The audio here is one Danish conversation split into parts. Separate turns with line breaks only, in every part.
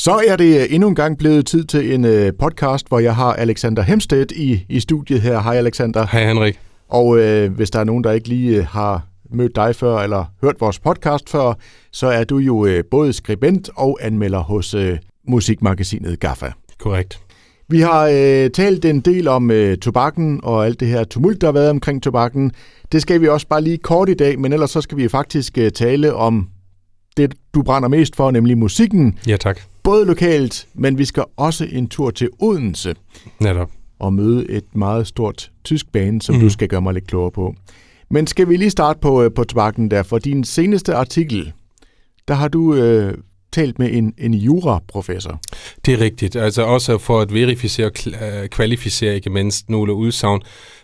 Så er det endnu en gang blevet tid til en øh, podcast, hvor jeg har Alexander Hemstedt i, i studiet her. Hej Alexander.
Hej Henrik.
Og øh, hvis der er nogen, der ikke lige øh, har mødt dig før eller hørt vores podcast før, så er du jo øh, både skribent og anmelder hos øh, musikmagasinet GAFFA.
Korrekt.
Vi har øh, talt en del om øh, tobakken og alt det her tumult, der har været omkring tobakken. Det skal vi også bare lige kort i dag, men ellers så skal vi faktisk øh, tale om det, du brænder mest for, nemlig musikken.
Ja, tak.
Både lokalt, men vi skal også en tur til Odense
Netop.
og møde et meget stort tysk band, som mm. Du skal gøre mig lidt klogere på. Men skal vi lige starte på, øh, på tobakken der? For din seneste artikel, der har du øh, talt med en, en juraprofessor.
Det er rigtigt. Altså også for at verificere og øh, kvalificere ikke mindst nogle udsagn,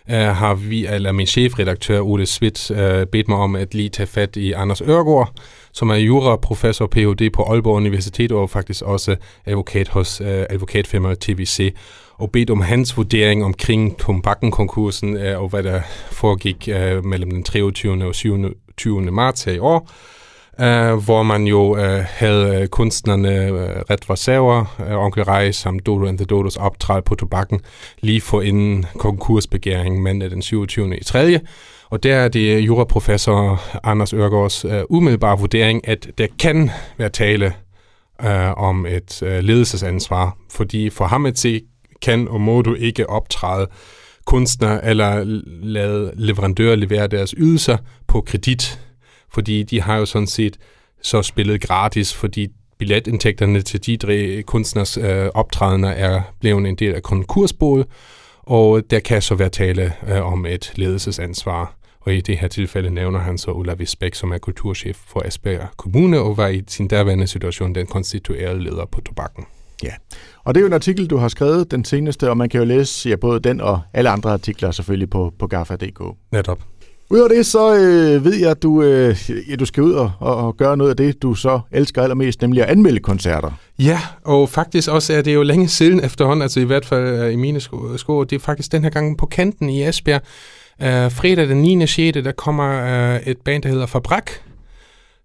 øh, har vi, eller min chefredaktør Ole Svit, øh, bedt mig om at lige tage fat i Anders Ørgaard, som er juraprofessor Ph.D. på Aalborg Universitet og faktisk også advokat hos øh, advokatfirmaet TVC, og bedt om hans vurdering omkring Tumbakken-konkursen øh, og hvad der foregik øh, mellem den 23. og 27. marts her i år. Uh, hvor man jo uh, havde øh, kunstnerne uh, Red Varsauer, uh, Onkel Rej samt Dodo and the Dodos optræde på tobakken lige for inden konkursbegæringen mandag den 27. i 3. Og der er det øh, juraprofessor Anders Ørgaards uh, umiddelbare vurdering, at der kan være tale uh, om et uh, ledelsesansvar, fordi for ham at se kan og må du ikke optræde kunstner eller lade leverandører levere deres ydelser på kredit. Fordi de har jo sådan set så spillet gratis, fordi billetindtægterne til de kunstners øh, optrædener er blevet en del af konkursboet, og der kan så være tale øh, om et ledelsesansvar. Og i det her tilfælde nævner han så Ulla Visbæk, som er kulturchef for Esbjerg Kommune, og var i sin derværende situation den konstituerede leder på tobakken.
Ja, og det er jo en artikel, du har skrevet, den seneste, og man kan jo læse ja, både den og alle andre artikler selvfølgelig på, på gaffa.dk.
Netop.
Udover det, så øh, ved jeg, at du, øh, ja, du skal ud og, og, og gøre noget af det, du så elsker allermest, nemlig at anmelde koncerter.
Ja, og faktisk også er det jo længe siden efterhånden, altså i hvert fald øh, i mine sko, sko det er faktisk den her gang på kanten i Esbjerg. Uh, fredag den 9. 6. der kommer uh, et band, der hedder Fabrak,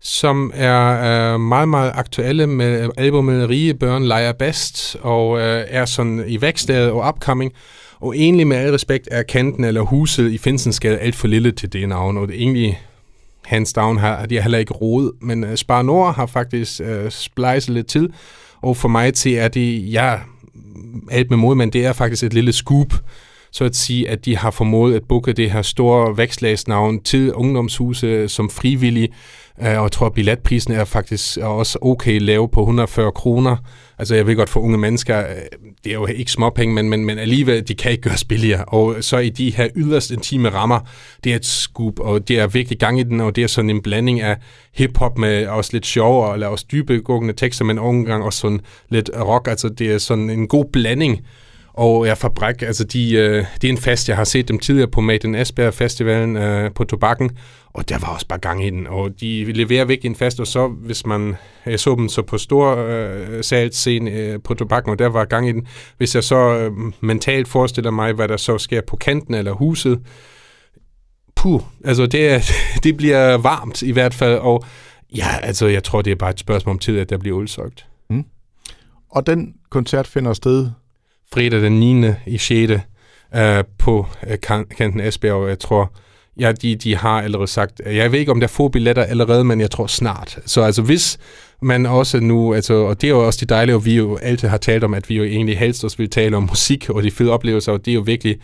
som er uh, meget, meget aktuelle med albumet Rige Børn Leger Best, og uh, er sådan i vækstlaget og upcoming. Og egentlig med al respekt er kanten eller huset i Finsensgade alt for lille til det navn, og det er egentlig hands down har de har heller ikke råd, men uh, Spar Nord har faktisk uh, splejset lidt til, og for mig til er det, ja, alt med mod, men det er faktisk et lille scoop, så at sige, at de har formået at booke det her store vækstlagsnavn til ungdomshuse som frivillige, Øh, og jeg tror, at billetprisen er faktisk også okay lav på 140 kroner. Altså jeg ved godt for unge mennesker, øh, det er jo ikke småpenge, men, men, men alligevel, de kan ikke gøres billigere. Og så i de her yderst intime rammer, det er et scoop, og det er virkelig gang i den, og det er sådan en blanding af hiphop med også lidt sjov, eller også dybegående tekster, men nogle gang også sådan lidt rock. Altså det er sådan en god blanding. Og ja, Fabrik, altså de, øh, det er en fest, jeg har set dem tidligere på Maden Esbjerg Festivalen øh, på Tobakken, og der var også bare gang i den, og de leverer virkelig en fest, og så hvis man, jeg så dem så på stor øh, salgsscene øh, på Tobakken, og der var gang i den, hvis jeg så øh, mentalt forestiller mig, hvad der så sker på kanten eller huset, puh, altså det, det bliver varmt i hvert fald, og ja, altså jeg tror, det er bare et spørgsmål om tid, at der bliver udsolgt.
Mm. Og den koncert finder sted
fredag den 9. i 6. Uh, på uh, kanten Esbjerg, og jeg tror, ja, de, de har allerede sagt, øh, jeg ved ikke, om der er få billetter allerede, men jeg tror snart. Så altså, hvis man også nu, altså, og det er jo også det dejlige, og vi jo altid har talt om, at vi jo egentlig helst også vil tale om musik og de fede oplevelser, og det er jo virkelig,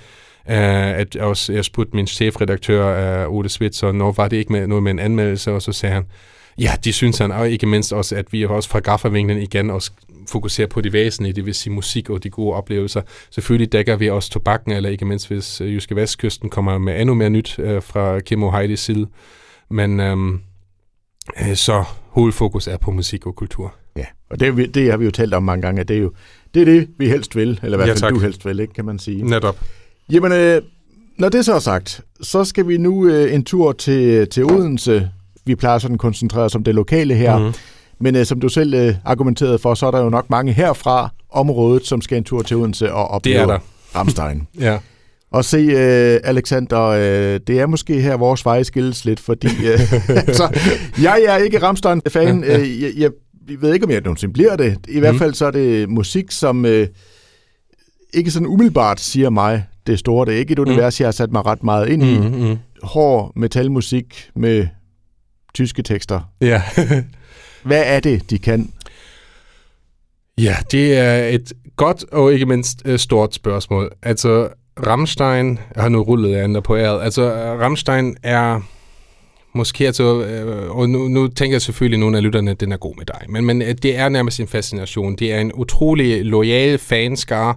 øh, at også, jeg spurgte min chefredaktør, øh, Ole Svits, når var det ikke med, noget med en anmeldelse, og så sagde han, ja, de synes han, og ikke mindst også, at vi også fra gaffervinklen igen også fokuserer på de væsentlige, det vil sige musik og de gode oplevelser. Selvfølgelig dækker vi også tobakken, eller ikke mindst hvis øh, Jyske Vestkysten kommer med endnu mere nyt øh, fra Kim og Heidi's side. Men øhm, øh, så hovedfokus er på musik og kultur.
Ja, og det, det har vi jo talt om mange gange, at det er jo det, er det vi helst vil, eller i hvert fald
Ja, tak.
du helst vil, ikke, kan man sige.
Netop.
Jamen, øh, når det så er sagt, så skal vi nu øh, en tur til, til Odense. Vi plejer sådan at koncentrere os om det lokale her.
Mhm.
Men øh, som du selv øh, argumenterede for, så er der jo nok mange herfra området, som skal en tur til Odense og opleve
Det er der.
Ramstein.
Ja.
Og se, øh, Alexander, øh, det er måske her, vores veje skilles lidt, fordi øh, altså, jeg er ikke Ramstein-fan.
Ja, ja.
Øh, jeg, jeg vi ved ikke, om jeg nogensinde bliver det. I mm. hvert fald så er det musik, som øh, ikke sådan umiddelbart siger mig det store. Det er ikke et univers, mm. jeg har sat mig ret meget ind i. Mm, mm. Hård metalmusik med tyske tekster.
Ja.
Hvad er det, de kan?
Ja, det er et godt og ikke mindst uh, stort spørgsmål. Altså, Rammstein, jeg har nu rullet andre på æret, altså Rammstein er måske, altså, øh, og nu, nu tænker jeg selvfølgelig, at nogle af lytterne, den er god med dig, men, men det er nærmest en fascination. Det er en utrolig lojal fanskare,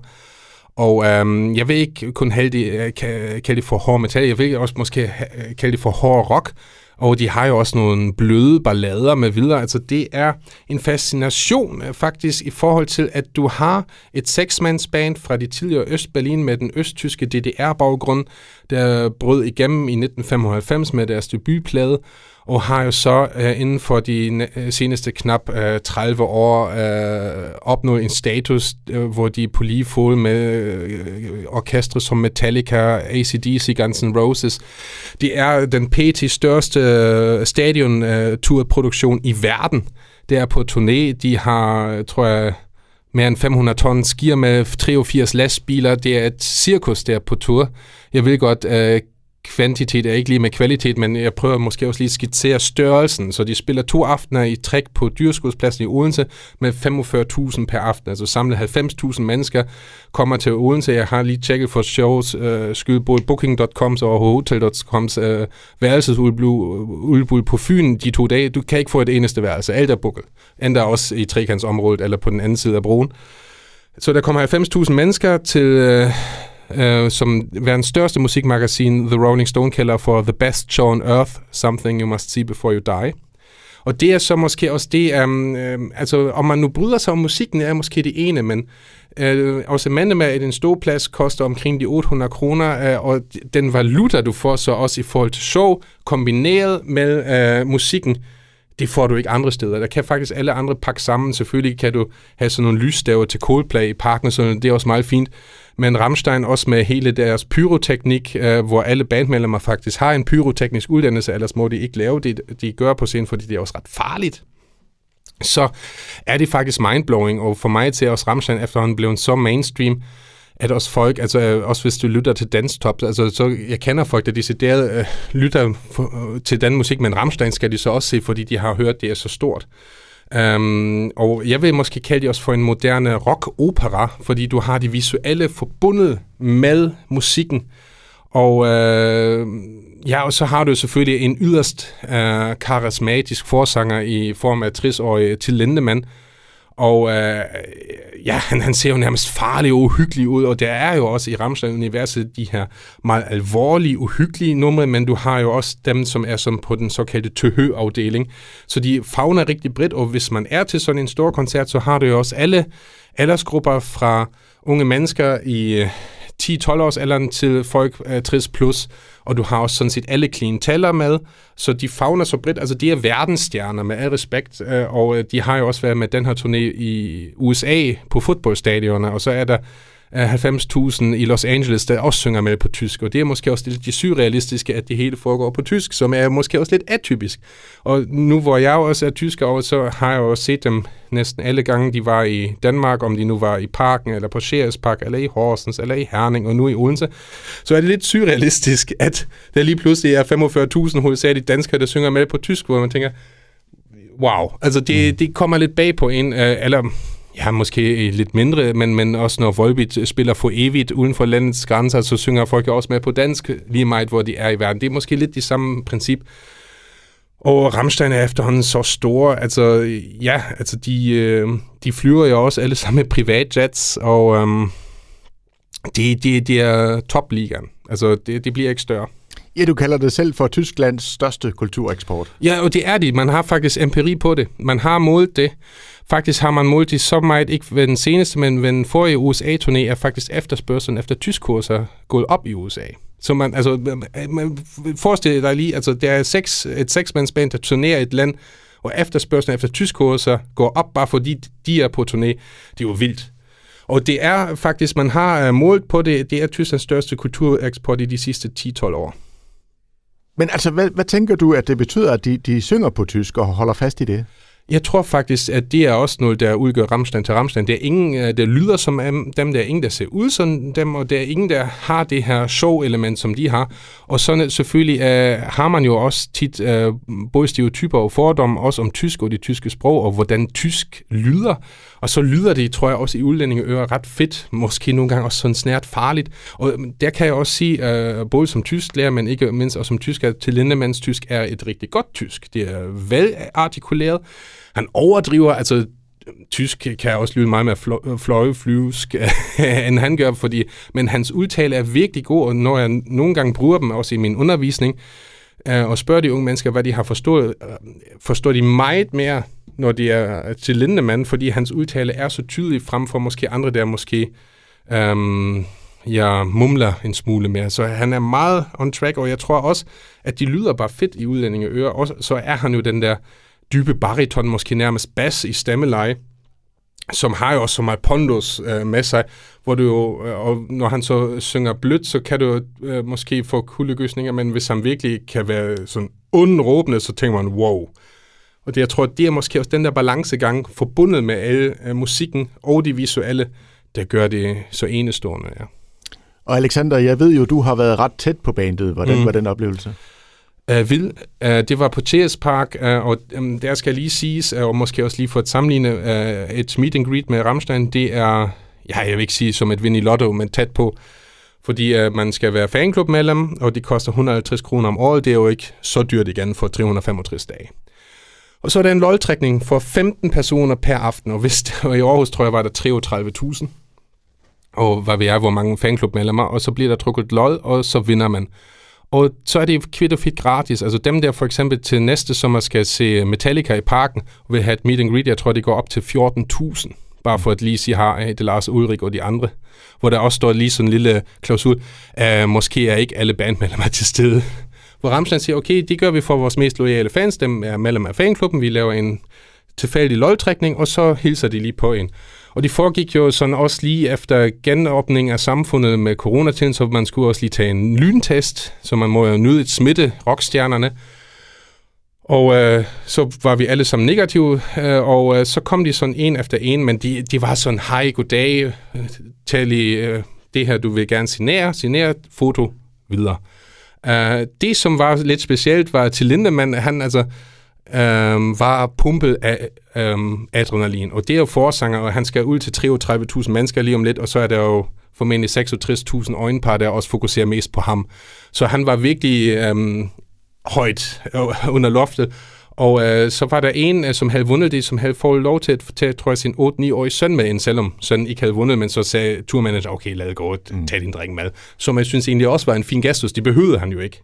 og øhm, jeg vil ikke kun det, kalde det for hård metal, jeg vil også måske kalde det for hård rock, og de har jo også nogle bløde ballader med videre. Altså det er en fascination øh, faktisk i forhold til, at du har et seksmandsband fra de tidligere Østberlin med den østtyske DDR-baggrund, der brød igennem i 1995 med deres debutplade, og har jo så øh, inden for de øh, seneste knap øh, 30 år øh, opnået en status, øh, hvor de er på lige fod med øh, orkestre som Metallica, ACDC, Guns N' Roses. Det er den pt. største øh, stadion-turproduktion øh, produktion i verden. Det er på turné. De har, øh, tror jeg, mere end 500 ton skier med 83 lastbiler. Det er et cirkus der på tur. Jeg vil godt øh, kvantitet er ikke lige med kvalitet, men jeg prøver måske også lige at skitsere størrelsen. Så de spiller to aftener i træk på Dyrskudspladsen i Odense med 45.000 per aften. Altså samlet 90.000 mennesker kommer til Odense. Jeg har lige tjekket for shows øh, skyld både booking.coms og hotel.coms øh, værelsesudbud øh, på Fyn de to dage. Du kan ikke få et eneste værelse. Alt er booket. Ender også i trekantsområdet eller på den anden side af broen. Så der kommer 90.000 mennesker til... Øh, øh, som verdens største musikmagasin, The Rolling Stone, kalder for The Best Show on Earth, Something You Must See Before You Die. Og det er så måske også det, um, øh, altså om man nu bryder sig om musikken, er måske det ene, men øh, også med, at en stor plads koster omkring de 800 kroner, øh, og den valuta, du får så også i forhold til show, kombineret med øh, musikken, det får du ikke andre steder. Der kan faktisk alle andre pakke sammen. Selvfølgelig kan du have sådan nogle lysstaver til Coldplay i parken, så det er også meget fint men Rammstein også med hele deres pyroteknik, øh, hvor alle bandmedlemmer faktisk har en pyroteknisk uddannelse, ellers må de ikke lave det, de gør på scenen, fordi det er også ret farligt. Så er det faktisk mindblowing, og for mig til også Rammstein efterhånden blevet så mainstream, at også folk, altså øh, også hvis du lytter til Top, altså så jeg kender folk, der decideret øh, lytter for, øh, til den musik, men Rammstein skal de så også se, fordi de har hørt, det er så stort. Øhm, og jeg vil måske kalde det også for en moderne rock-opera, fordi du har det visuelle forbundet med musikken. Og øh, ja, og så har du selvfølgelig en yderst øh, karismatisk forsanger i form af 60-årige til Lindemann, øh, og øh, ja, han, han ser jo nærmest farlig og uhyggelig ud, og der er jo også i Ramsland-universet de her meget alvorlige, uhyggelige numre, men du har jo også dem, som er som på den såkaldte tøhø-afdeling. Så de fagner rigtig bredt, og hvis man er til sådan en stor koncert, så har du jo også alle aldersgrupper fra unge mennesker i øh, 10-12 års alderen til folk øh, 60 plus, og du har også sådan set alle klientaller med, så de fagner så bredt, altså de er verdensstjerner med al respekt, øh, og øh, de har jo også været med den her turné i USA på fodboldstadioner, og så er der 90.000 i Los Angeles, der også synger med på tysk, og det er måske også lidt de surrealistiske, at det hele foregår på tysk, som er måske også lidt atypisk. Og nu hvor jeg også er tysker, og så har jeg også set dem næsten alle gange, de var i Danmark, om de nu var i Parken, eller på Park, eller i Horsens, eller i Herning, og nu i Odense, så er det lidt surrealistisk, at der lige pludselig er 45.000 hovedsageligt danskere, der synger med på tysk, hvor man tænker, wow, altså det, mm. det kommer lidt bag på en, øh, eller Ja, måske lidt mindre, men, men også når Volbeat spiller for evigt uden for landets grænser, så synger folk også med på dansk, lige meget hvor de er i verden. Det er måske lidt det samme princip. Og Rammstein er efterhånden så store, altså ja, altså de, øh, de flyver jo også alle sammen med privatjets, og øhm, det, det, det er topligaen. Altså det, det bliver ikke større.
Ja, du kalder det selv for Tysklands største kultureksport.
Ja, og det er det. Man har faktisk empiri på det. Man har målt det. Faktisk har man Multi så meget, ikke ved den seneste, men ved den forrige USA-turné, er faktisk efterspørgselen efter tyskkurser gået op i USA. Så man, altså, man forestil dig lige, altså, der er seks, et seksmandsband, der turnerer et land, og efterspørgselen efter tyskkurser går op, bare fordi de er på turné. Det er jo vildt. Og det er faktisk, man har øh, målt på det, det er Tysklands største kultureksport i de sidste 10-12 år.
Men altså, hvad, hvad tænker du, at det betyder, at de, de synger på tysk og holder fast i det?
Jeg tror faktisk, at det er også noget, der udgør Ramstein til Ramstein. Der er ingen, øh, der lyder som dem, der er ingen, der ser ud som dem, og der er ingen, der har det her show-element, som de har. Og sådan øh, selvfølgelig uh, har man jo også tit uh, både stereotyper og fordomme, også om tysk og det tyske sprog, og hvordan tysk lyder. Og så lyder det, tror jeg, også i udlændingeører ret fedt, måske nogle gange også sådan snært farligt. Og der kan jeg også sige, uh, både som tysk lærer, men ikke mindst også som tysk, at til Lindemanns tysk er et rigtig godt tysk. Det er velartikuleret, han overdriver, altså tysk kan også lyde meget mere fløjeflyvsk, end han gør, fordi, men hans udtale er virkelig god, og når jeg nogle gange bruger dem også i min undervisning, øh, og spørger de unge mennesker, hvad de har forstået, øh, forstår de meget mere, når de er øh, til Lindemann, fordi hans udtale er så tydelig frem for måske andre, der måske øhm, jeg mumler en smule mere. Så han er meget on track, og jeg tror også, at de lyder bare fedt i udlændingeører. Også, så er han jo den der dybe bariton, måske nærmest bas i stemmeleje, som har jo også så meget pondus øh, med sig, hvor du jo, øh, og når han så synger blødt, så kan du øh, måske få kuldegysninger, men hvis han virkelig kan være sådan undråbende, så tænker man, wow. Og det, jeg tror, det er måske også den der balancegang, forbundet med alle øh, musikken og de visuelle, der gør det så enestående, ja.
Og Alexander, jeg ved jo, du har været ret tæt på bandet. Hvordan mm. var den oplevelse?
Uh, vil. Uh, det var på TS Park, uh, og um, der skal lige siges, uh, og måske også lige for at sammenligne uh, et meet and greet med Ramstein, det er, ja, jeg vil ikke sige som et vind i lotto, men tæt på, fordi uh, man skal være fanklubmedlem, og det koster 150 kroner om året. Det er jo ikke så dyrt igen for 365 dage. Og så er der en lodtrækning for 15 personer per aften, og, hvis, og i Aarhus tror jeg var der 33.000 og hvad vi er, hvor mange fanklubmedlemmer, og så bliver der trukket lod, og så vinder man. Og så er det kvitt og fit gratis. Altså dem der for eksempel til næste sommer skal se Metallica i parken, vil have et meet and greet, jeg tror det går op til 14.000 bare for at lige sige, har det Lars Ulrik og de andre, hvor der også står lige sådan en lille klausul, uh, måske er ikke alle bandmedlemmer til stede. Hvor Ramstein siger, okay, det gør vi for vores mest loyale fans, dem er medlem af fanklubben, vi laver en tilfældig lodtrækning, og så hilser de lige på en. Og det foregik jo sådan også lige efter genåbning af samfundet med coronatiden, så man skulle også lige tage en lyntest, så man må jo nyde et smitte rockstjernerne. Og øh, så var vi alle sammen negative, øh, og øh, så kom de sådan en efter en, men de, de var sådan, hej, goddag, øh, tal i øh, det her, du vil gerne signere, signere foto, videre. Uh, det, som var lidt specielt, var til Lindemann, han altså, øhm, var pumpet af øhm, adrenalin. Og det er jo forsanger, og han skal ud til 33.000 mennesker lige om lidt, og så er der jo formentlig 66.000 øjenpar, der også fokuserer mest på ham. Så han var virkelig øhm, højt øh, under loftet. Og øh, så var der en, øh, som havde vundet det, som havde fået lov til at tage, tror jeg, sin 8-9-årige søn med ind, selvom sønnen ikke havde vundet, men så sagde turmanager, okay, lad det gå, mm. tag din drink med. Som jeg synes egentlig også var en fin gestus, det behøvede han jo ikke.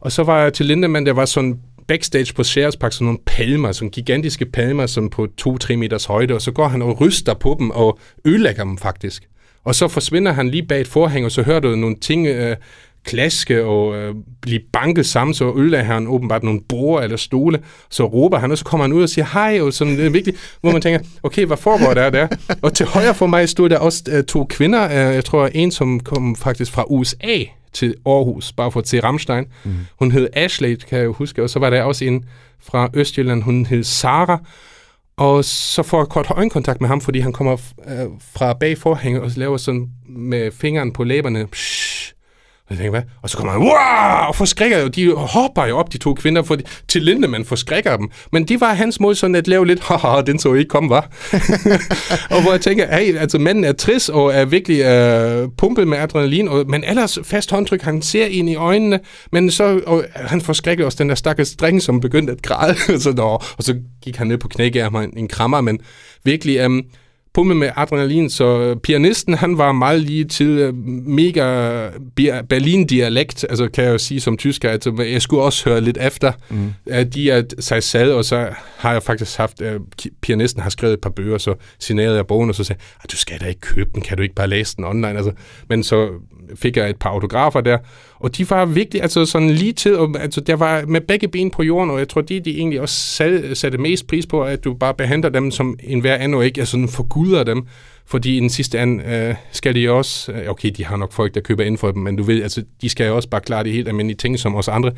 Og så var jeg til Lindemann, der var sådan backstage på Sears Park sådan nogle palmer, sådan gigantiske palmer, som på 2-3 meters højde, og så går han og ryster på dem og ødelægger dem faktisk. Og så forsvinder han lige bag et forhæng, og så hører du nogle ting øh, klaske og øh, blive banket sammen, så ødelægger han åbenbart nogle borer eller stole, så råber han, og så kommer han ud og siger hej, og sådan, det er vigtigt, hvor man tænker, okay, hvad foregår der der? Og til højre for mig stod der også øh, to kvinder, øh, jeg tror en, som kom faktisk fra USA, til Aarhus, bare for at se Ramstein. Mm. Hun hed Ashley, kan jeg huske, og så var der også en fra Østjylland, hun hed Sara, og så får jeg kort øjenkontakt med ham, fordi han kommer øh, fra bag forhænget og laver sådan med fingeren på læberne. Psh, og tænker, hvad? Og så kommer han, wow, og forskrækker jo. De hopper jo op, de to kvinder, for til Lindemann forskrækker dem. Men det var hans måde sådan at lave lidt, haha, den så ikke komme, var. og hvor jeg tænker, hey, altså manden er trist og er virkelig øh, pumpet med adrenalin, og, men ellers fast håndtryk, han ser ind i øjnene, men så, og han forskrækker også den der stakkels dreng, som begyndte at græde, så, og så gik han ned på knæ, af mig en, en krammer, men virkelig, øh, pumpet med adrenalin, så pianisten, han var meget lige til øh, mega Berlin-dialekt, altså kan jeg jo sige som tysker, altså jeg skulle også høre lidt efter, mm. at de er sig selv, og så har jeg faktisk haft, uh, pianisten har skrevet et par bøger, så signerede jeg bogen, og så sagde jeg, du skal da ikke købe den, kan du ikke bare læse den online, altså, men så fik jeg et par autografer der, og de var virkelig, altså sådan lige til, og, altså der var med begge ben på jorden, og jeg tror, de, de egentlig også satte mest pris på, at du bare behandler dem som en hver anden, og ikke altså, sådan forguder dem, fordi i den sidste ende øh, skal de også, øh, okay, de har nok folk, der køber ind for dem, men du ved, altså, de skal jo også bare klare de helt almindelige ting som os andre,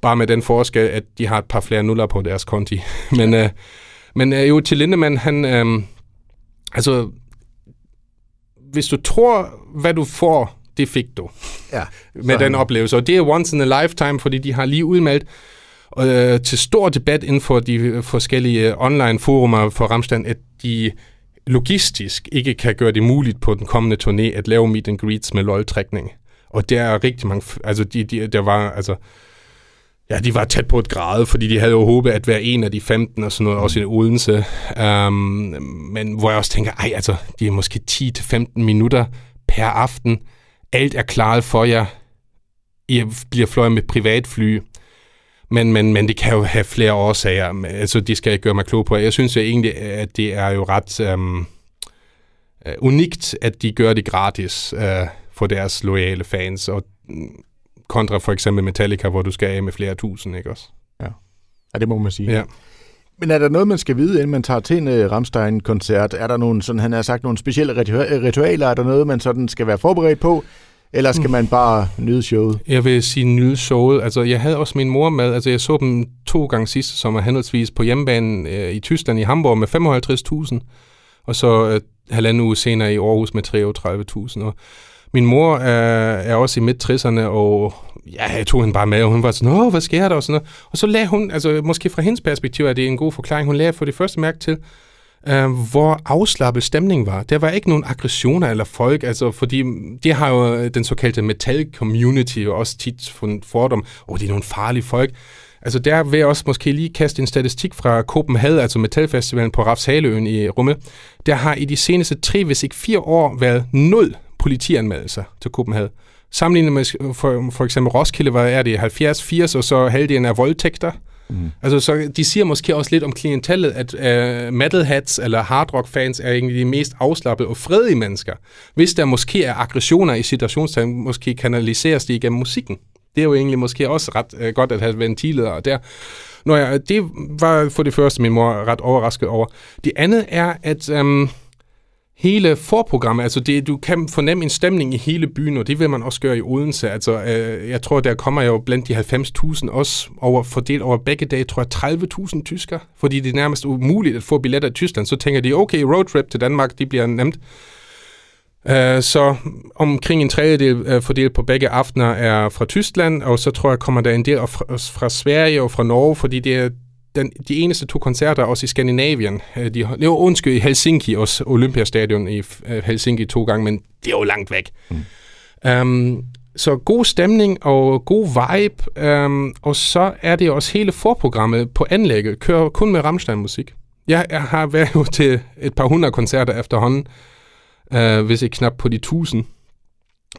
bare med den forskel, at de har et par flere nuller på deres konti. men, øh, Men øh, jo, til Lindemann, han... Øh, altså, hvis du tror, hvad du får, det fik du.
Ja.
Med den oplevelse. Og det er once in a lifetime, fordi de har lige udmeldt øh, til stor debat inden for de forskellige øh, online forumer for Ramstein, at de logistisk ikke kan gøre det muligt på den kommende turné at lave meet and greets med lol-trækning. Og der er rigtig mange... Altså, de, de, der var... Altså, Ja, de var tæt på et grad, fordi de havde jo håbet at være en af de 15 og sådan noget, også i Odense. Um, men hvor jeg også tænker, ej, altså, de er måske 10-15 minutter per aften. Alt er klaret for jer. I bliver fløjet med privatfly. Men, men, men det kan jo have flere årsager. Altså, de skal ikke gøre mig klog på. Jeg synes jo egentlig, at det er jo ret um, unikt, at de gør det gratis uh, for deres loyale fans. Og kontra for eksempel Metallica, hvor du skal af med flere tusind, ikke også?
Ja, ja det må man sige.
Ja.
Men er der noget, man skal vide, inden man tager til en uh, Rammstein-koncert? Er der nogle, sådan, han har sagt, nogle specielle ritualer? Er der noget, man sådan skal være forberedt på? Eller skal mm. man bare nyde showet?
Jeg vil sige nyde showet. Altså, jeg havde også min mor med. Altså, jeg så dem to gange sidste sommer, henholdsvis på hjemmebanen øh, i Tyskland i Hamburg med 55.000, og så øh, halvanden uge senere i Aarhus med 33.000. Og min mor er, er også i midt-60'erne, og ja, jeg tog hende bare med, og hun var sådan, åh, hvad sker der? Og, sådan noget. og så lagde hun, altså måske fra hendes perspektiv er det en god forklaring, hun lagde for det første mærke til, øh, hvor afslappet stemningen var. Der var ikke nogen aggressioner eller folk, altså fordi det har jo øh, den såkaldte metal community jo også tit fundet fordom, åh, oh, det er nogle farlige folk. Altså der vil jeg også måske lige kaste en statistik fra Copenhagen, altså Metalfestivalen på Rafshaleøen i Rumme. Der har i de seneste tre, hvis ikke fire år, været nul politianmeldelser til Copenhagen. Sammenlignet med for, for eksempel Roskilde, hvor er det 70-80, og så halvdelen af voldtægter. Mm. Altså, så de siger måske også lidt om klientellet, at uh, metalheads eller hardrock-fans er egentlig de mest afslappede og fredige mennesker. Hvis der måske er aggressioner i situationstegn, måske kanaliseres de igennem musikken. Det er jo egentlig måske også ret uh, godt at have ventiler der. Nå ja, det var for det første min mor ret overrasket over. Det andet er, at... Um, hele forprogrammet, altså det, du kan fornemme en stemning i hele byen, og det vil man også gøre i Odense. Altså, øh, jeg tror, der kommer jo blandt de 90.000 også over, fordelt over begge dage, tror jeg 30.000 tysker, fordi det er nærmest umuligt at få billetter i Tyskland. Så tænker de, okay, roadtrip til Danmark, det bliver nemt. Øh, så omkring en tredjedel uh, fordelt på begge aftener er fra Tyskland, og så tror jeg, kommer der en del fra, fra Sverige og fra Norge, fordi det er den, de eneste to koncerter også i Skandinavien. Øh, de, jo, undskyld, i Helsinki, også Olympiastadion i øh, Helsinki to gange, men det er jo langt væk. Mm. Um, så god stemning og god vibe, um, og så er det også hele forprogrammet på anlægget, kører kun med Rammstein-musik. Jeg, jeg har været til et par hundrede koncerter efterhånden, uh, hvis ikke knap på de tusind.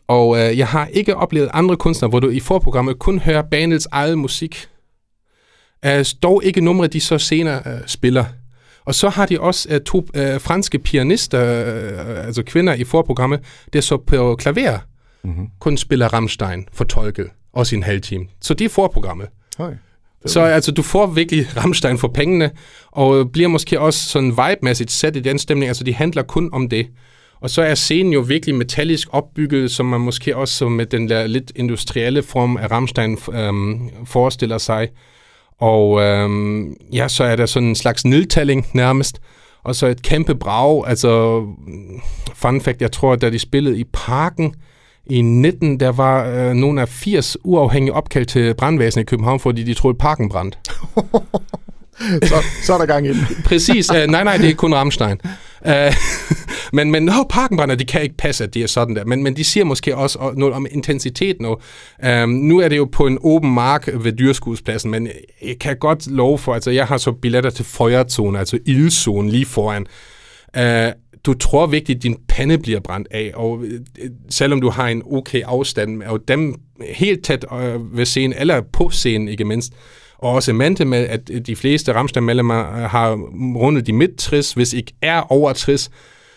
Og uh, jeg har ikke oplevet andre kunstnere, hvor du i forprogrammet kun hører bandets eget musik Uh, dog ikke numre, de så senere uh, spiller. Og så har de også uh, to uh, franske pianister, uh, altså kvinder i forprogrammet, der så på klaver mm-hmm. kun spiller Rammstein fortolket, også i en halv time. Så det er forprogrammet. Så altså, du får virkelig Rammstein for pengene, og bliver måske også sådan vibe-mæssigt sat i den stemning. Altså, de handler kun om det. Og så er scenen jo virkelig metallisk opbygget, som man måske også med den der lidt industrielle form af Rammstein øhm, forestiller sig. Og øhm, ja, så er der sådan en slags nedtælling nærmest. Og så et kæmpe brag. Altså, fun fact, jeg tror, da de spillede i parken i 19, der var øh, nogle af 80 uafhængige opkald til brandvæsenet i København, fordi de troede, parken brændte.
så, så er der gang i den.
Præcis. Uh, nej, nej, det er kun Rammstein. Uh, men, men oh, parkenbrænder, det kan ikke passe, at det er sådan der. Men, men de siger måske også noget om intensiteten. nu. Uh, nu er det jo på en åben mark ved dyrskuespladsen, men jeg kan godt love for, altså jeg har så billetter til feuerzone, altså ildzone lige foran. Uh, du tror virkelig, at din pande bliver brændt af, og selvom du har en okay afstand, og dem helt tæt ved scenen, eller på scenen ikke mindst, og også mante med, at de fleste Ramstein-medlemmer har rundet de midt 60, hvis ikke er over 60.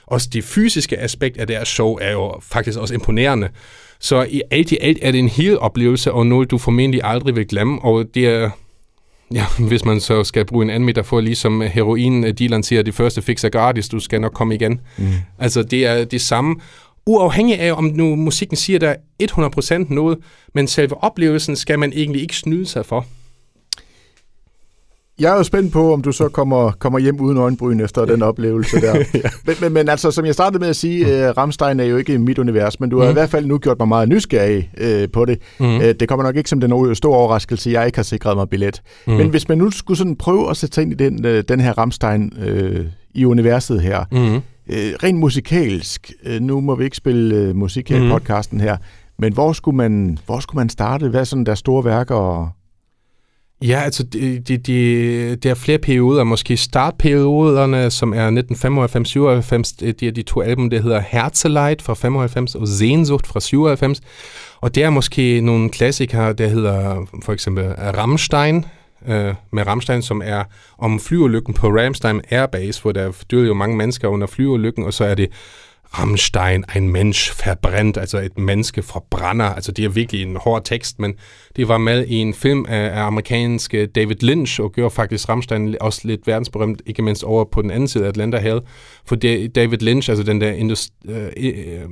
Også det fysiske aspekt af deres show er jo faktisk også imponerende. Så i alt i alt er det en hel oplevelse, og noget, du formentlig aldrig vil glemme, og det er Ja, hvis man så skal bruge en anden metafor, ligesom heroin-dealeren siger, at det første fix er gratis, du skal nok komme igen. Mm. Altså, det er det samme. Uafhængig af, om nu musikken siger der 100% noget, men selve oplevelsen skal man egentlig ikke snyde sig for.
Jeg er jo spændt på, om du så kommer, kommer hjem uden øjenbryn efter den oplevelse der. ja. men, men, men altså, som jeg startede med at sige, mm. uh, Ramstein er jo ikke mit univers, men du har mm. i hvert fald nu gjort mig meget nysgerrig uh, på det. Mm. Uh, det kommer nok ikke som den store overraskelse, jeg ikke har sikret mig billet. Mm. Men hvis man nu skulle sådan prøve at sætte sig ind i den, uh, den her Ramstein uh, i universet her, mm. uh, rent musikalsk, uh, nu må vi ikke spille uh, musik her mm. i podcasten her, men hvor skulle man, hvor skulle man starte? Hvad er sådan der store værker og
Ja, altså de, de, de, de er flere perioder. Måske startperioderne, som er 1995-97, de er de to album, der hedder Herzeleid fra 95 og Sehnsucht fra 97. Og der er måske nogle klassikere, der hedder for eksempel Rammstein, øh, med Rammstein, som er om flyulykken på Ramstein Airbase, hvor der døde jo mange mennesker under flyulykken, og så er det Rammstein, ein Mensch verbrennt, altså et menneske forbrænder. Altså det er virkelig en hård tekst, men det var med i en film af, amerikanske David Lynch, og gjorde faktisk Rammstein også lidt verdensberømt, ikke mindst over på den anden side af Atlanterhavet. For David Lynch, altså den der industri, øh, øh,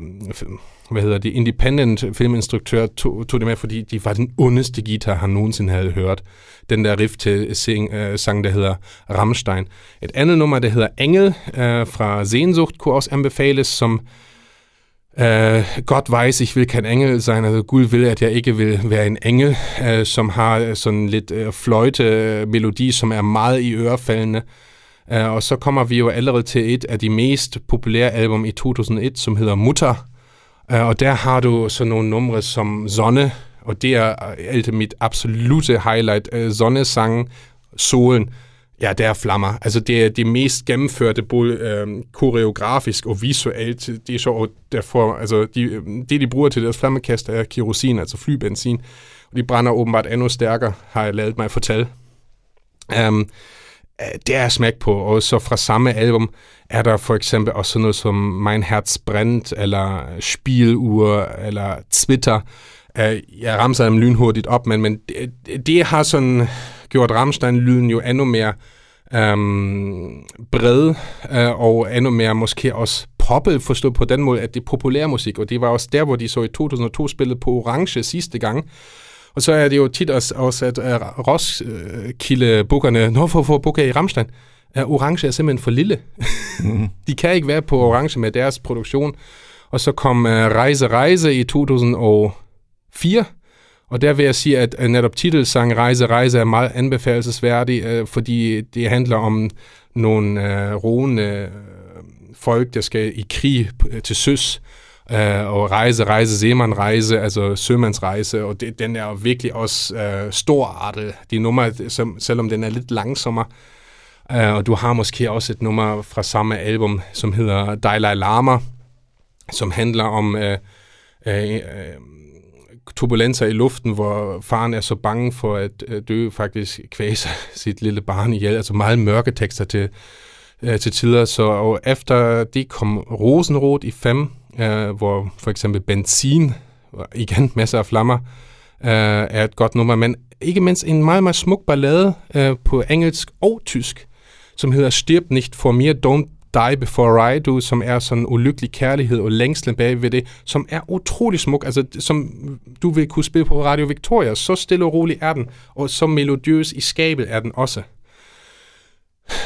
hvad hedder det, independent filminstruktør, tog, tog det med, fordi de var den ondeste guitar, han nogensinde havde hørt. Den der riff til sing, uh, sang, der hedder Rammstein. Et andet nummer, der hedder Engel uh, fra Sehnsucht, kunne også anbefales, som øh, Uh, Gott weiß, ich will kein Engel sein, altså Gud vil, at jeg ikke vil være en engel, uh, som har sådan lidt uh, fløjte-melodi, som er meget i ørefaldende. Uh, og så kommer vi jo allerede til et af de mest populære album i 2001, som hedder Mutter, Øh, og der har du sådan nogle numre som Sonne, og det er øh, alt mit absolute highlight. Øh, uh, Sonne-sangen, Solen, ja, der er flammer. Altså, det er det mest gennemførte, både øh, koreografisk og visuelt. Det er sjovt, derfor, altså, de, det de bruger til deres flammekast er kerosin, altså flybenzin. Og de brænder åbenbart endnu stærkere, har jeg lavet mig fortælle. Um, Øh, det er smæk på, og så fra samme album er der for eksempel også noget som Mein Herz brennt, eller Spieluhr, eller Twitter. Øh, jeg ramser dem lynhurtigt op, men, men det, det har sådan gjort Rammstein-lyden jo endnu mere øhm, bred, øh, og endnu mere måske også poppet, forstået på den måde, at det er populær musik, og det var også der, hvor de så i 2002 spillede på Orange sidste gang, og så er det jo tit også, også at uh, Roskilde-bukkerne, når for, for bukker i Ramstein, uh, Orange er simpelthen for lille. mm. De kan ikke være på Orange med deres produktion. Og så kom uh, Rejse Rejse i 2004, og der vil jeg sige, at netop titelsang Rejse Rejse er meget anbefalesværdig, uh, fordi det handler om nogle uh, roende folk, der skal i krig til søs, øh, og rejse, rejse, seemannrejse, altså sømandsrejse, og det, den er virkelig også øh, storartet. De nummer, som, selvom den er lidt langsommere, øh, og du har måske også et nummer fra samme album, som hedder Dalai Lama, som handler om øh, øh, øh, turbulenser i luften, hvor faren er så bange for at øh, dø, faktisk kvæser sit lille barn ihjel. Altså meget mørke tekster til, øh, til tider. Så og efter det kom Rosenrot i fem, øh, hvor for eksempel benzin, igen masser af flammer, øh, er et godt nummer, men ikke mindst en meget, meget smuk ballade øh, på engelsk og tysk, som hedder Stirb nicht for mir, Don't Die Before I Do, som er sådan ulykkelig kærlighed og længslen bag ved det, som er utrolig smuk, altså som du vil kunne spille på Radio Victoria, så stille og rolig er den, og så melodiøs i skabet er den også.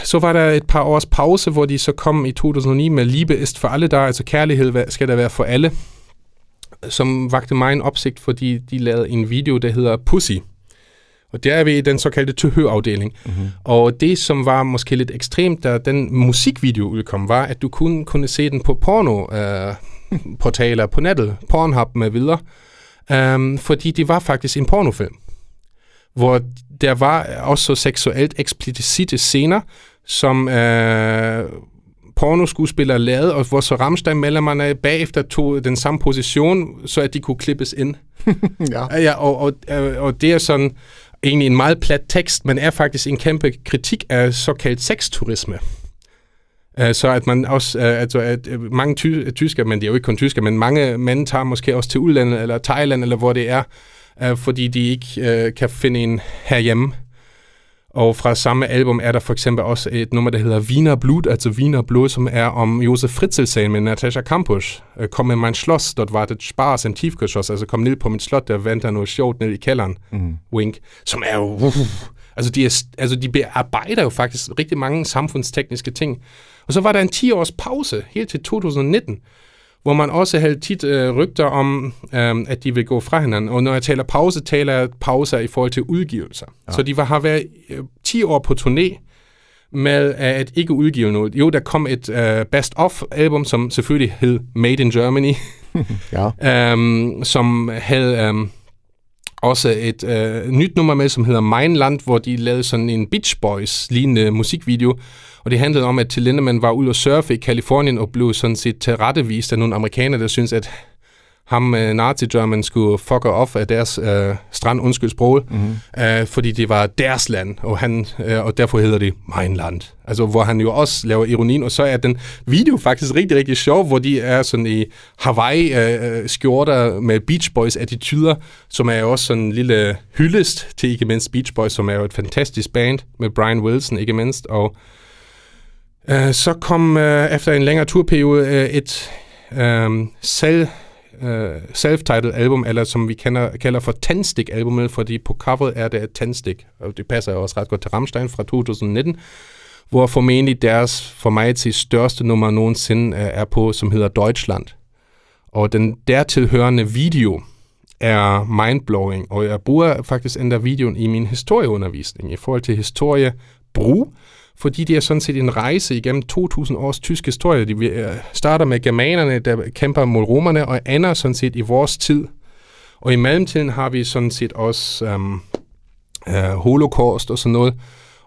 Så var der et par års pause, hvor de så kom i 2009 med Liebe ist for alle der, altså kærlighed skal der være for alle, som vagte mig en opsigt, fordi de lavede en video, der hedder Pussy. Og der er vi i den såkaldte tilhørafdeling. Mm-hmm. Og det, som var måske lidt ekstremt, da den musikvideo udkom, var, at du kun kunne se den på porno-portaler øh, på nettet, Pornhub med videre, um, fordi det var faktisk en pornofilm hvor der var også seksuelt eksplicite scener, som øh, pornoskuespillere lavede, og hvor så Rammstein-medlemmerne bagefter tog den samme position, så at de kunne klippes ind. ja. ja og, og, og det er sådan egentlig en meget plat tekst, men er faktisk en kæmpe kritik af såkaldt sexturisme. Uh, så at man også, uh, altså at mange ty- tysker, men det er jo ikke kun tysker, men mange mænd tager måske også til udlandet, eller Thailand, eller hvor det er, øh, fordi de ikke øh, kan finde en herhjemme. Og fra samme album er der for eksempel også et nummer, der hedder Wiener Blut, altså Wiener Blod, som er om Josef Fritzel-sagen med Natascha Kampusch. Øh, kom med mein Schloss, dort var det Spaß, en Tiefgeschoss, altså kom ned på mit slot, der venter noget sjovt ned i kælderen. Mm. Wink. Som er jo... Uh, Altså de, er, altså de bearbejder jo faktisk rigtig mange samfundstekniske ting. Og så var der en 10-års pause, helt til 2019, hvor man også havde tit øh, rygter om, øh, at de vil gå fra hinanden. Og når jeg taler pause, taler jeg pauser i forhold til udgivelser. Ja. Så de var, har været øh, 10 år på turné med at ikke udgive noget. Jo, der kom et øh, best-of-album, som selvfølgelig hed Made in Germany, ja. um, som havde... Um, også et øh, nyt nummer med, som hedder Mindland, hvor de lavede sådan en Beach Boys-lignende musikvideo, og det handlede om, at Till Lindemann var ude og surfe i Kalifornien og blev sådan set tilrettevist af nogle amerikanere, der synes, at ham uh, Nazi-German skulle fuck off af deres uh, strand, undskyld sproget, mm-hmm. uh, fordi det var deres land, og, han, uh, og derfor hedder det Mein Land. Altså, hvor han jo også laver ironien, og så er den video faktisk rigtig, rigtig sjov, hvor de er sådan i Hawaii-skjorter uh, med Beach Boys-attityder, som er jo også sådan en lille hyldest til ikke mindst Beach Boys, som er jo et fantastisk band med Brian Wilson ikke mindst, og uh, så kom øh, efter en længere turperiode øh, et øh, selv uh, øh, self-titled album, eller som vi kender, kalder for Tandstik-albumet, fordi på coveret er det et tandstik, og det passer også ret godt til Rammstein fra 2019, hvor formentlig deres, for mig til største nummer nogensinde, øh, er på, som hedder Deutschland. Og den dertilhørende video er mindblowing, og jeg bruger faktisk endda videoen i min historieundervisning i forhold til historiebrug, fordi det er sådan set en rejse igennem 2000 års tysk historie. De øh, starter med germanerne, der kæmper mod romerne, og ender sådan set i vores tid. Og i mellemtiden har vi sådan set også øhm, øh, holocaust og sådan noget.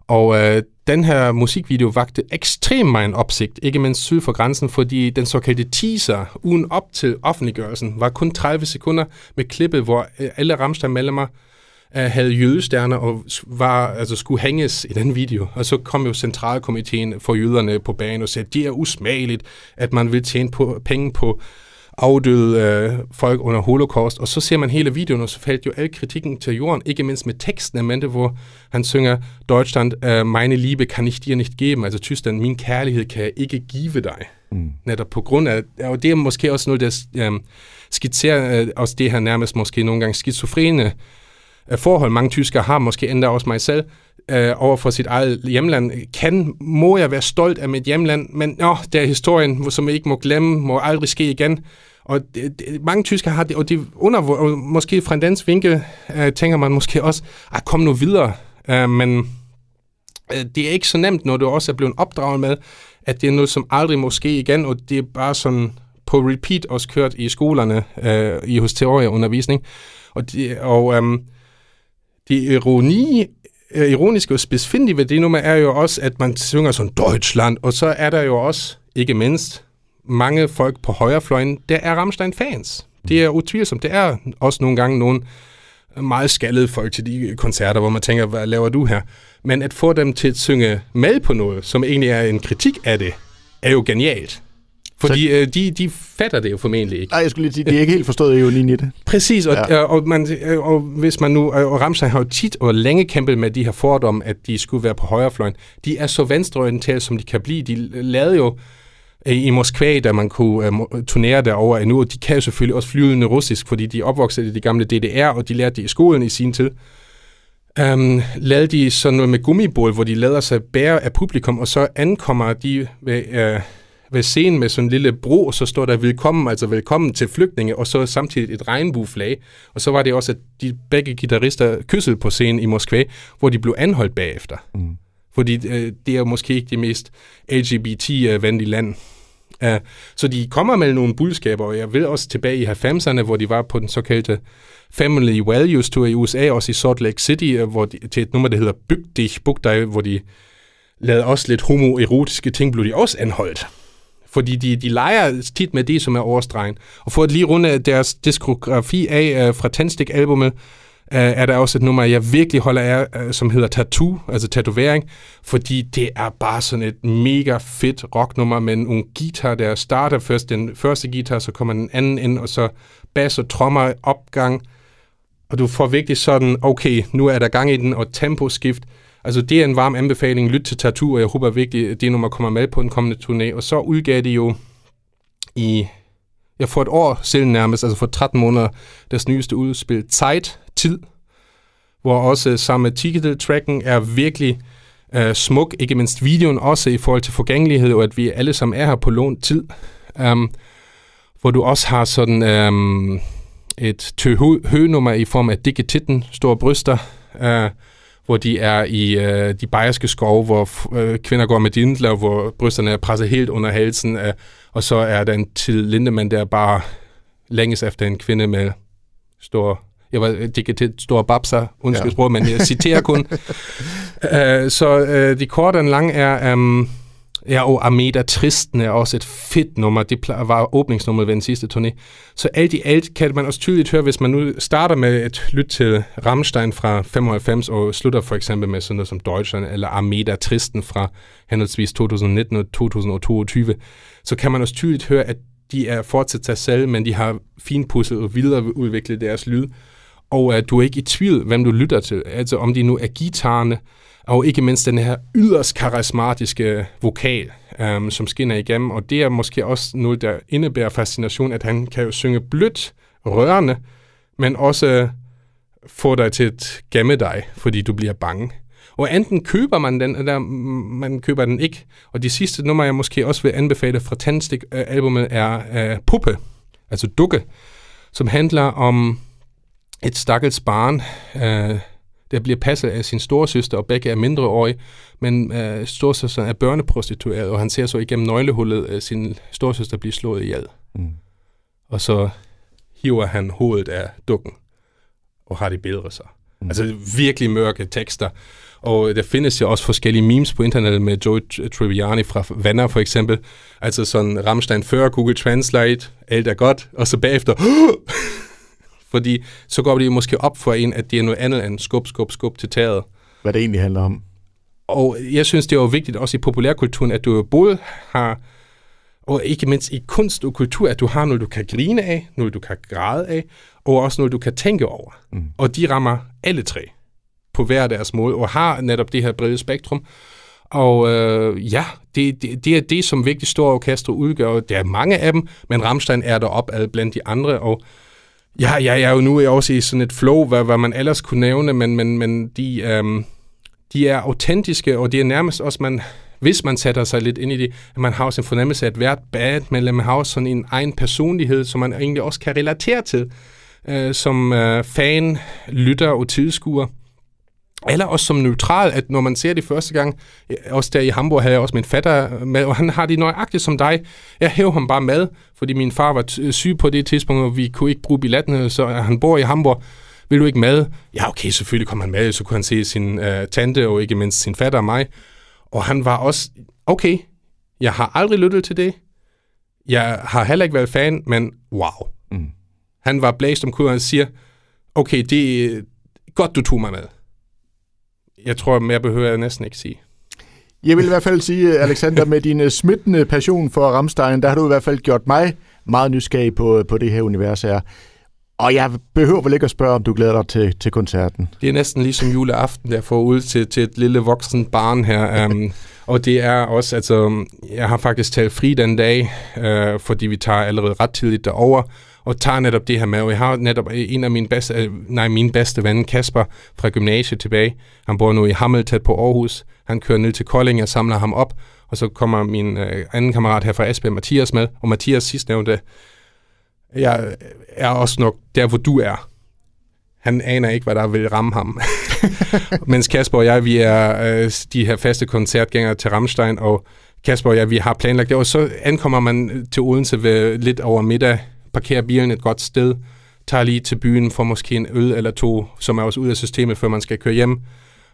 Og øh, den her musikvideo vagte ekstremt meget opsigt, ikke mindst syd for grænsen, fordi den såkaldte teaser, ugen op til offentliggørelsen, var kun 30 sekunder med klippet, hvor øh, alle Rammstein-medlemmer uh, havde jødestjerner og var, altså, skulle hænges i den video. Og så kom jo centralkomiteen for jøderne på banen og sagde, at det er usmageligt, at man vil tjene på, penge på afdøde øh, folk under holocaust. Og så ser man hele videoen, og så faldt jo al kritikken til jorden, ikke mindst med teksten af Mente, hvor han synger, Deutschland, øh, meine Liebe kan ich dir nicht geben, altså Tyskland, min kærlighed kan jeg ikke give dig. Mm. Netop på grund af, og det er måske også noget, der øh, skitserer øh, også det her nærmest måske nogle gange skizofrene Øh, forhold, mange tyskere har, måske endda også mig selv, øh, over for sit eget hjemland. Kan, må jeg være stolt af mit hjemland, men åh, det er historien, som jeg ikke må glemme, må aldrig ske igen. Og det, det, mange tyskere har det, og de under, og måske fra en dansk vinkel, øh, tænker man måske også, at kom nu videre. Øh, men øh, det er ikke så nemt, når du også er blevet opdraget med, at det er noget, som aldrig må ske igen, og det er bare sådan på repeat også kørt i skolerne, øh, i hos teorieundervisning. Og, de, og øh, det ironi, øh, ironiske og spidsfindige ved det nummer er jo også, at man synger sådan Deutschland, og så er der jo også, ikke mindst, mange folk på højrefløjen, der er Rammstein-fans. Det er utvivlsomt. Det er også nogle gange nogle meget skaldede folk til de koncerter, hvor man tænker, hvad laver du her? Men at få dem til at synge med på noget, som egentlig er en kritik af det, er jo genialt. Fordi så, øh, de, de fatter det jo formentlig ikke.
Nej, jeg skulle lige sige, de er ikke helt forstået jo lige det.
Præcis, og, ja. og, og, man, og hvis man nu, og Ramsay har jo tit og længe kæmpet med de her fordomme, at de skulle være på højrefløjen. De er så venstreorienterede, som de kan blive. De lavede jo øh, i Moskva, da man kunne turnere derover endnu, de kan jo selvfølgelig også flyvende russisk, fordi de opvokset i de gamle DDR, og de lærte det i skolen i sin tid. Um, lavede de sådan noget med gummibål, hvor de lader sig bære af publikum, og så ankommer de ved, uh, ved scenen med sådan en lille bro, så står der velkommen, altså velkommen til flygtninge, og så samtidig et regnbueflag. Og så var det også, at de begge guitarister kyssede på scenen i Moskva, hvor de blev anholdt bagefter. Mm. Fordi øh, det er måske ikke det mest LGBT-venlige land. Uh, så de kommer med nogle budskaber, og jeg vil også tilbage i 90'erne, hvor de var på den såkaldte Family Values Tour i USA, også i Salt Lake City, uh, hvor de, til et nummer, der hedder Byg dich, Bug dig, hvor de lavede også lidt homoerotiske ting, blev de også anholdt. Fordi de, de leger tit med det, som er overstregen. Og for at lige runde deres diskografi af uh, fra Tandstik-albumet, uh, er der også et nummer, jeg virkelig holder af, uh, som hedder Tattoo, altså tatovering, fordi det er bare sådan et mega fedt rocknummer med en guitar, der starter først den første guitar, så kommer den anden ind, og så bass og trommer opgang, og du får virkelig sådan, okay, nu er der gang i den, og temposkift, Altså, det er en varm anbefaling. Lyt til Tattoo, og jeg håber virkelig, at det nummer kommer med på den kommende turné. Og så udgav de jo i, ja, for et år siden nærmest, altså for 13 måneder, deres nyeste udspil, Zeit, Tid, hvor også samme ticket-tracken er virkelig uh, smuk, ikke mindst videoen også i forhold til forgængelighed, og at vi alle sammen er her på lånt tid. Um, hvor du også har sådan um, et tøhø-nummer i form af dikke titten, store bryster, uh, hvor de er i uh, de bayerske skove, hvor uh, kvinder går med dindler, hvor brysterne er presset helt under halsen, uh, og så er der en til Lindemann, der bare længes efter en kvinde med stor jeg var det til store babser, undskyld ja. sprog, men jeg citerer kun. uh, så uh, de korte og lange er, um, ja, og Ameda Tristen er også et fedt nummer. Det var åbningsnummeret ved den sidste turné. Så alt i alt kan man også tydeligt høre, hvis man nu starter med et lyt til Rammstein fra 95 og slutter for eksempel med sådan noget som Deutschland eller Ameda Tristen fra henholdsvis 2019 og 2022, så kan man også tydeligt høre, at de er fortsat sig selv, men de har finpudset og videreudviklet deres lyd og at du er ikke i tvivl, hvem du lytter til. Altså om de nu er guitarerne, og ikke mindst den her yderst karismatiske vokal, um, som skinner igennem. Og det er måske også noget, der indebærer fascination, at han kan jo synge blødt, rørende, men også øh, få dig til at gemme dig, fordi du bliver bange. Og enten køber man den, eller man køber den ikke. Og de sidste nummer, jeg måske også vil anbefale fra Tandstik-albumet, er uh, Puppe, altså Dukke, som handler om et stakkels barn, øh, der bliver passet af sin storesøster, og begge er mindreårige, men øh, storesøsteren er børneprostitueret, og han ser så igennem nøglehullet øh, sin storesøster blive slået ihjel. Mm. Og så hiver han hovedet af dukken, og har det bedre sig. Mm. Altså virkelig mørke tekster. Og der findes jo også forskellige memes på internettet med Joe Triviani fra Vanner for eksempel. Altså sådan Rammstein før Google Translate, alt er godt, og så bagefter fordi så går det måske op for en, at det er noget andet end skub, skub, skub til taget.
Hvad det egentlig handler om.
Og jeg synes, det er jo vigtigt også i populærkulturen, at du både har, og ikke mindst i kunst og kultur, at du har noget, du kan grine af, noget, du kan græde af, og også noget, du kan tænke over. Mm. Og de rammer alle tre på hver deres måde, og har netop det her brede spektrum. Og øh, ja, det, det, det er det, som vigtigt store orkestre udgør. Der er mange af dem, men Rammstein er der op ad blandt de andre, og Ja, ja, jeg er jo nu også i sådan et flow, hvad, hvad man ellers kunne nævne, men, men, men de, øhm, de er autentiske, og det er nærmest også, man, hvis man sætter sig lidt ind i det, at man har også en fornemmelse af, at hvert bandmedlem har også sådan en egen personlighed, som man egentlig også kan relatere til, øh, som øh, fan, lytter og tilskuer. Eller også som neutral, at når man ser det første gang, også der i Hamburg havde jeg også min fatter med, og han har det nøjagtigt som dig. Jeg hæver ham bare med, fordi min far var syg på det tidspunkt, og vi kunne ikke bruge billetten, så han bor i Hamburg. Vil du ikke med? Ja, okay, selvfølgelig kom han med, så kunne han se sin øh, tante og ikke mindst sin fatter og mig. Og han var også, okay, jeg har aldrig lyttet til det. Jeg har heller ikke været fan, men wow. Mm. Han var blæst om kuden og siger, okay, det er godt, du tog mig med jeg tror, mere behøver jeg næsten ikke sige.
Jeg vil i hvert fald sige, Alexander, med din øh, smittende passion for Ramstein, der har du i hvert fald gjort mig meget nysgerrig på, på det her univers her. Og jeg behøver vel ikke at spørge, om du glæder dig til, til koncerten.
Det er næsten ligesom juleaften, der får ud til, til et lille voksen barn her. Um, og det er også, altså, jeg har faktisk taget fri den dag, uh, fordi vi tager allerede ret tidligt derover og tager netop det her med. Og jeg har netop øh, en af mine bedste, øh, nej, min bedste ven, Kasper, fra gymnasiet tilbage. Han bor nu i Hammel, tæt på Aarhus. Han kører ned til Kolding, jeg samler ham op. Og så kommer min øh, anden kammerat her fra Esbjerg, Mathias, med. Og Mathias sidst nævnte, jeg øh, er også nok der, hvor du er. Han aner ikke, hvad der vil ramme ham. Mens Kasper og jeg, vi er øh, de her faste koncertgængere til Ramstein, og Kasper og jeg, vi har planlagt det, og så ankommer man til Odense ved lidt over middag, parkerer bilen et godt sted, tager lige til byen for måske en øl eller to, som er også ud af systemet, før man skal køre hjem.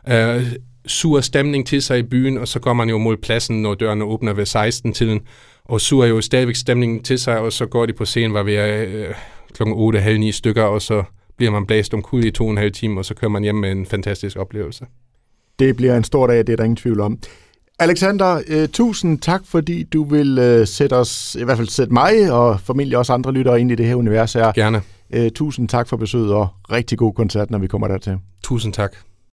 Øh, sur stemning til sig i byen, og så går man jo mod pladsen, når dørene åbner ved 16-tiden, og suger jo stadigvæk stemningen til sig, og så går de på scenen, hvor vi er øh, klokken 8, halv 9 stykker, og så bliver man blæst omkuld i to og en halv time, og så kører man hjem med en fantastisk oplevelse.
Det bliver en stor dag, det er der ingen tvivl om. Alexander, uh, tusind tak, fordi du vil uh, sætte os, i hvert fald sætte mig og formentlig også andre lyttere ind i det her univers her.
Gerne.
Uh, tusind tak for besøget og rigtig god koncert, når vi kommer dertil.
Tusind tak.